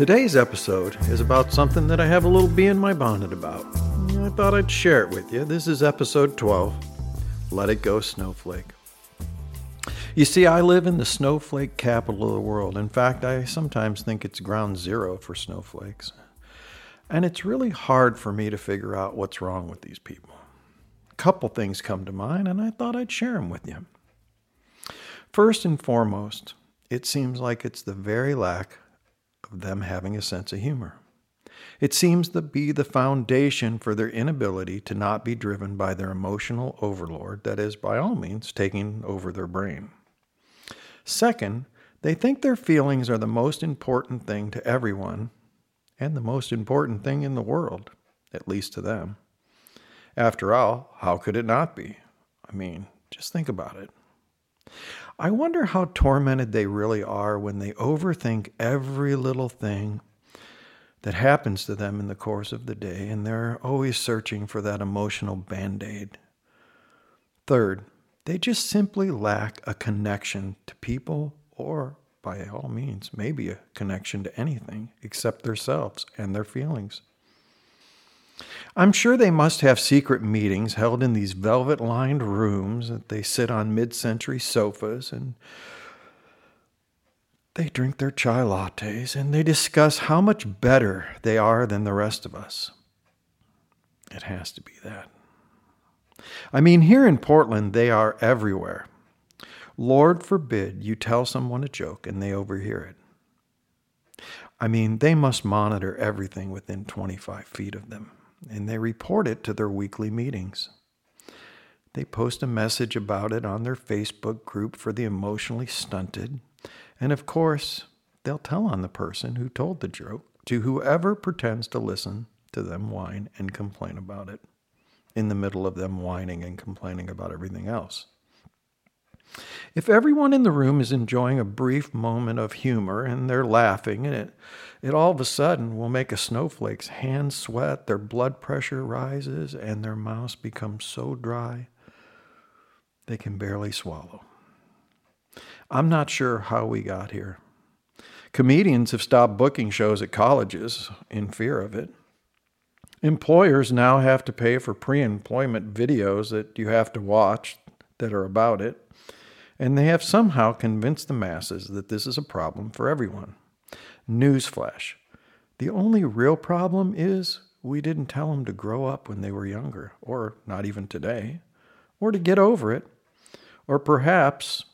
Today's episode is about something that I have a little bee in my bonnet about. I thought I'd share it with you. This is episode 12 Let It Go Snowflake. You see, I live in the snowflake capital of the world. In fact, I sometimes think it's ground zero for snowflakes. And it's really hard for me to figure out what's wrong with these people. A couple things come to mind, and I thought I'd share them with you. First and foremost, it seems like it's the very lack of them having a sense of humor. It seems to be the foundation for their inability to not be driven by their emotional overlord that is, by all means, taking over their brain. Second, they think their feelings are the most important thing to everyone and the most important thing in the world, at least to them. After all, how could it not be? I mean, just think about it. I wonder how tormented they really are when they overthink every little thing that happens to them in the course of the day, and they're always searching for that emotional band aid. Third, they just simply lack a connection to people or by all means, maybe a connection to anything except themselves and their feelings. I'm sure they must have secret meetings held in these velvet lined rooms that they sit on mid century sofas and they drink their chai lattes and they discuss how much better they are than the rest of us. It has to be that. I mean, here in Portland, they are everywhere. Lord forbid you tell someone a joke and they overhear it. I mean, they must monitor everything within 25 feet of them, and they report it to their weekly meetings. They post a message about it on their Facebook group for the emotionally stunted, and of course, they'll tell on the person who told the joke to whoever pretends to listen to them whine and complain about it in the middle of them whining and complaining about everything else. If everyone in the room is enjoying a brief moment of humor and they're laughing, and it, it all of a sudden will make a snowflake's hands sweat, their blood pressure rises, and their mouths become so dry they can barely swallow. I'm not sure how we got here. Comedians have stopped booking shows at colleges in fear of it. Employers now have to pay for pre employment videos that you have to watch that are about it and they have somehow convinced the masses that this is a problem for everyone. Newsflash the only real problem is we didn't tell them to grow up when they were younger, or not even today, or to get over it, or perhaps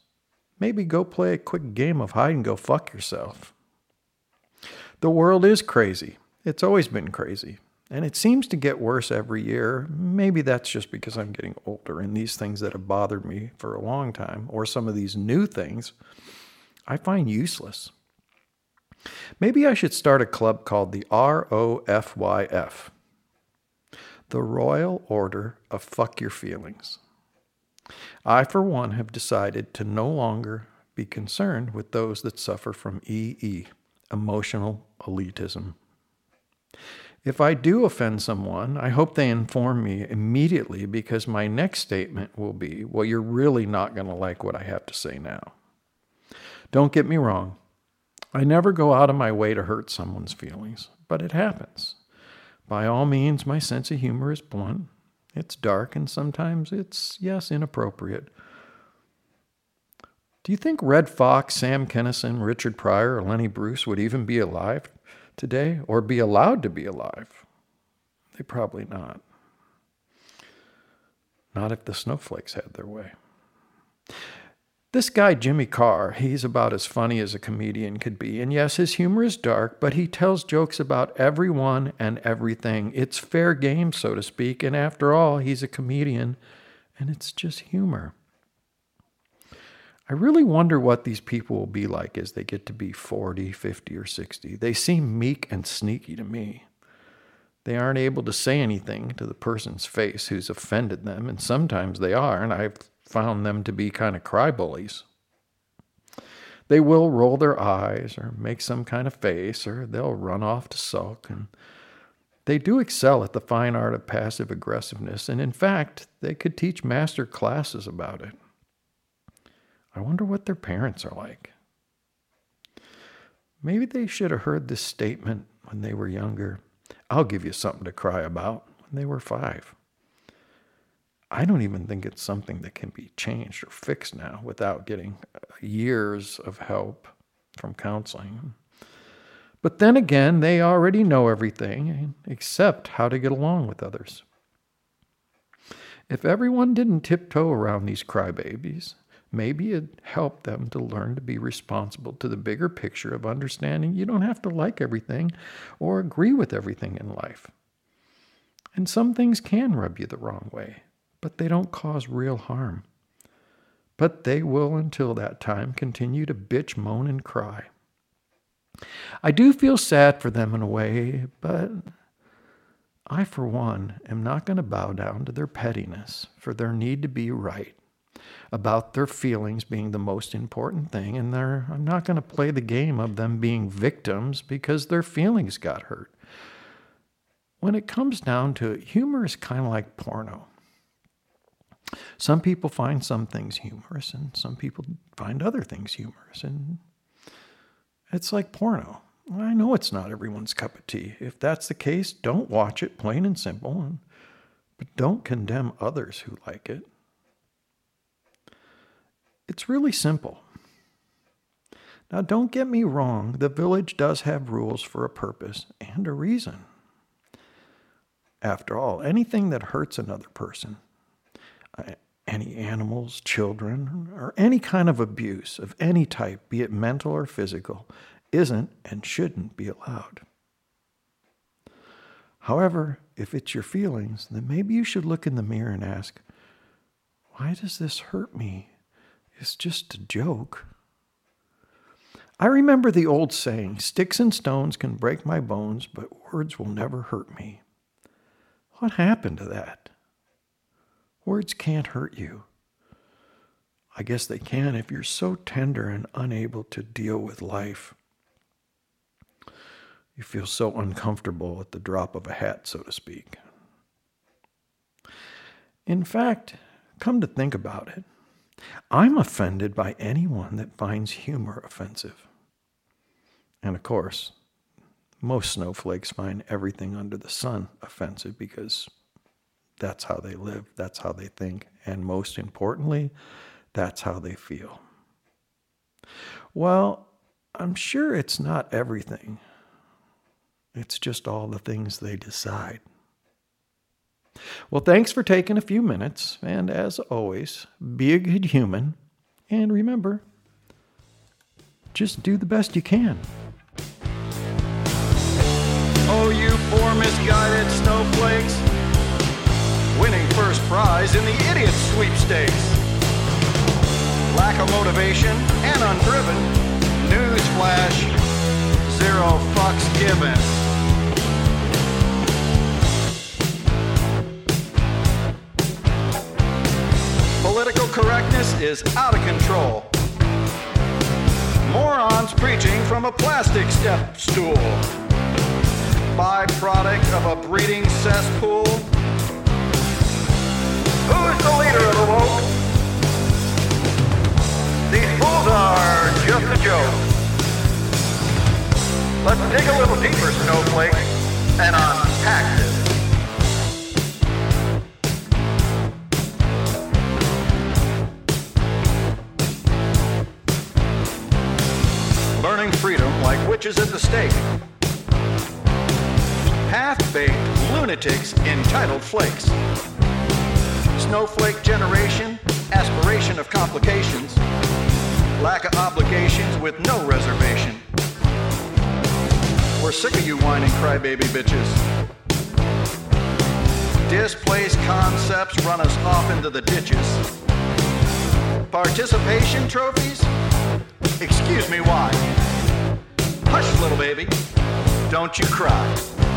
maybe go play a quick game of hide and go fuck yourself. The world is crazy. It's always been crazy. And it seems to get worse every year. Maybe that's just because I'm getting older and these things that have bothered me for a long time, or some of these new things, I find useless. Maybe I should start a club called the ROFYF, the Royal Order of Fuck Your Feelings. I, for one, have decided to no longer be concerned with those that suffer from EE, emotional elitism. If I do offend someone, I hope they inform me immediately because my next statement will be, Well, you're really not going to like what I have to say now. Don't get me wrong. I never go out of my way to hurt someone's feelings, but it happens. By all means, my sense of humor is blunt. It's dark and sometimes it's, yes, inappropriate. Do you think Redd Foxx, Sam Kinison, Richard Pryor, or Lenny Bruce would even be alive today or be allowed to be alive? They probably not. Not if the snowflakes had their way. This guy, Jimmy Carr, he's about as funny as a comedian could be. And yes, his humor is dark, but he tells jokes about everyone and everything. It's fair game, so to speak. And after all, he's a comedian, and it's just humor. I really wonder what these people will be like as they get to be 40, 50, or 60. They seem meek and sneaky to me. They aren't able to say anything to the person's face who's offended them, and sometimes they are, and I've found them to be kind of cry bullies. They will roll their eyes or make some kind of face, or they'll run off to sulk, and they do excel at the fine art of passive aggressiveness, and in fact, they could teach master classes about it. I wonder what their parents are like. Maybe they should have heard this statement when they were younger. I'll give you something to cry about when they were five. I don't even think it's something that can be changed or fixed now without getting uh, years of help from counseling. But then again, they already know everything except how to get along with others. If everyone didn't tiptoe around these crybabies, maybe it helped them to learn to be responsible to the bigger picture of understanding you don't have to like everything or agree with everything in life. And some things can rub you the wrong way, but they don't cause real harm. But they will, until that time, continue to bitch, moan, and cry. I do feel sad for them in a way, but I, for one, am not going to bow down to their pettiness for their need to be right about their feelings being the most important thing, and I'm not going to play the game of them being victims because their feelings got hurt. When it comes down to it, humor is kind of like porno. Some people find some things humorous, and some people find other things humorous, and it's like porno. I know it's not everyone's cup of tea. If that's the case, don't watch it, plain and simple, but don't condemn others who like it. It's really simple. Now, don't get me wrong, the village does have rules for a purpose and a reason. After all, anything that hurts another person, uh, any animals, children, or any kind of abuse of any type, be it mental or physical, isn't and shouldn't be allowed. However, if it's your feelings, then maybe you should look in the mirror and ask, why does this hurt me? It's just a joke. I remember the old saying sticks and stones can break my bones, but words will never hurt me. What happened to that? Words can't hurt you. I guess they can if you're so tender and unable to deal with life. You feel so uncomfortable at the drop of a hat, so to speak. In fact, come to think about it, I'm offended by anyone that finds humor offensive. And of course, most snowflakes find everything under the sun offensive because that's how they live, that's how they think, and most importantly, that's how they feel. Well, I'm sure it's not everything. It's just all the things they decide. Well, thanks for taking a few minutes, and as always, be a good human, and remember, just do the best you can. Oh, you poor misguided snowflakes, winning first prize in the idiot sweepstakes. Lack of motivation and undriven, newsflash, zero fucks given. Is out of control. Morons preaching from a plastic step stool. Byproduct of a breeding cesspool. Who's the leader of the woke? These fools are just a joke. Let's dig a little deeper, snowflake, and unpack this. Witches at the stake. Half-baked lunatics entitled flakes. Snowflake generation, aspiration of complications, lack of obligations with no reservation. We're sick of you whining crybaby bitches. Displaced concepts run us off into the ditches. Participation trophies? Excuse me, why? Little baby. Don't you cry.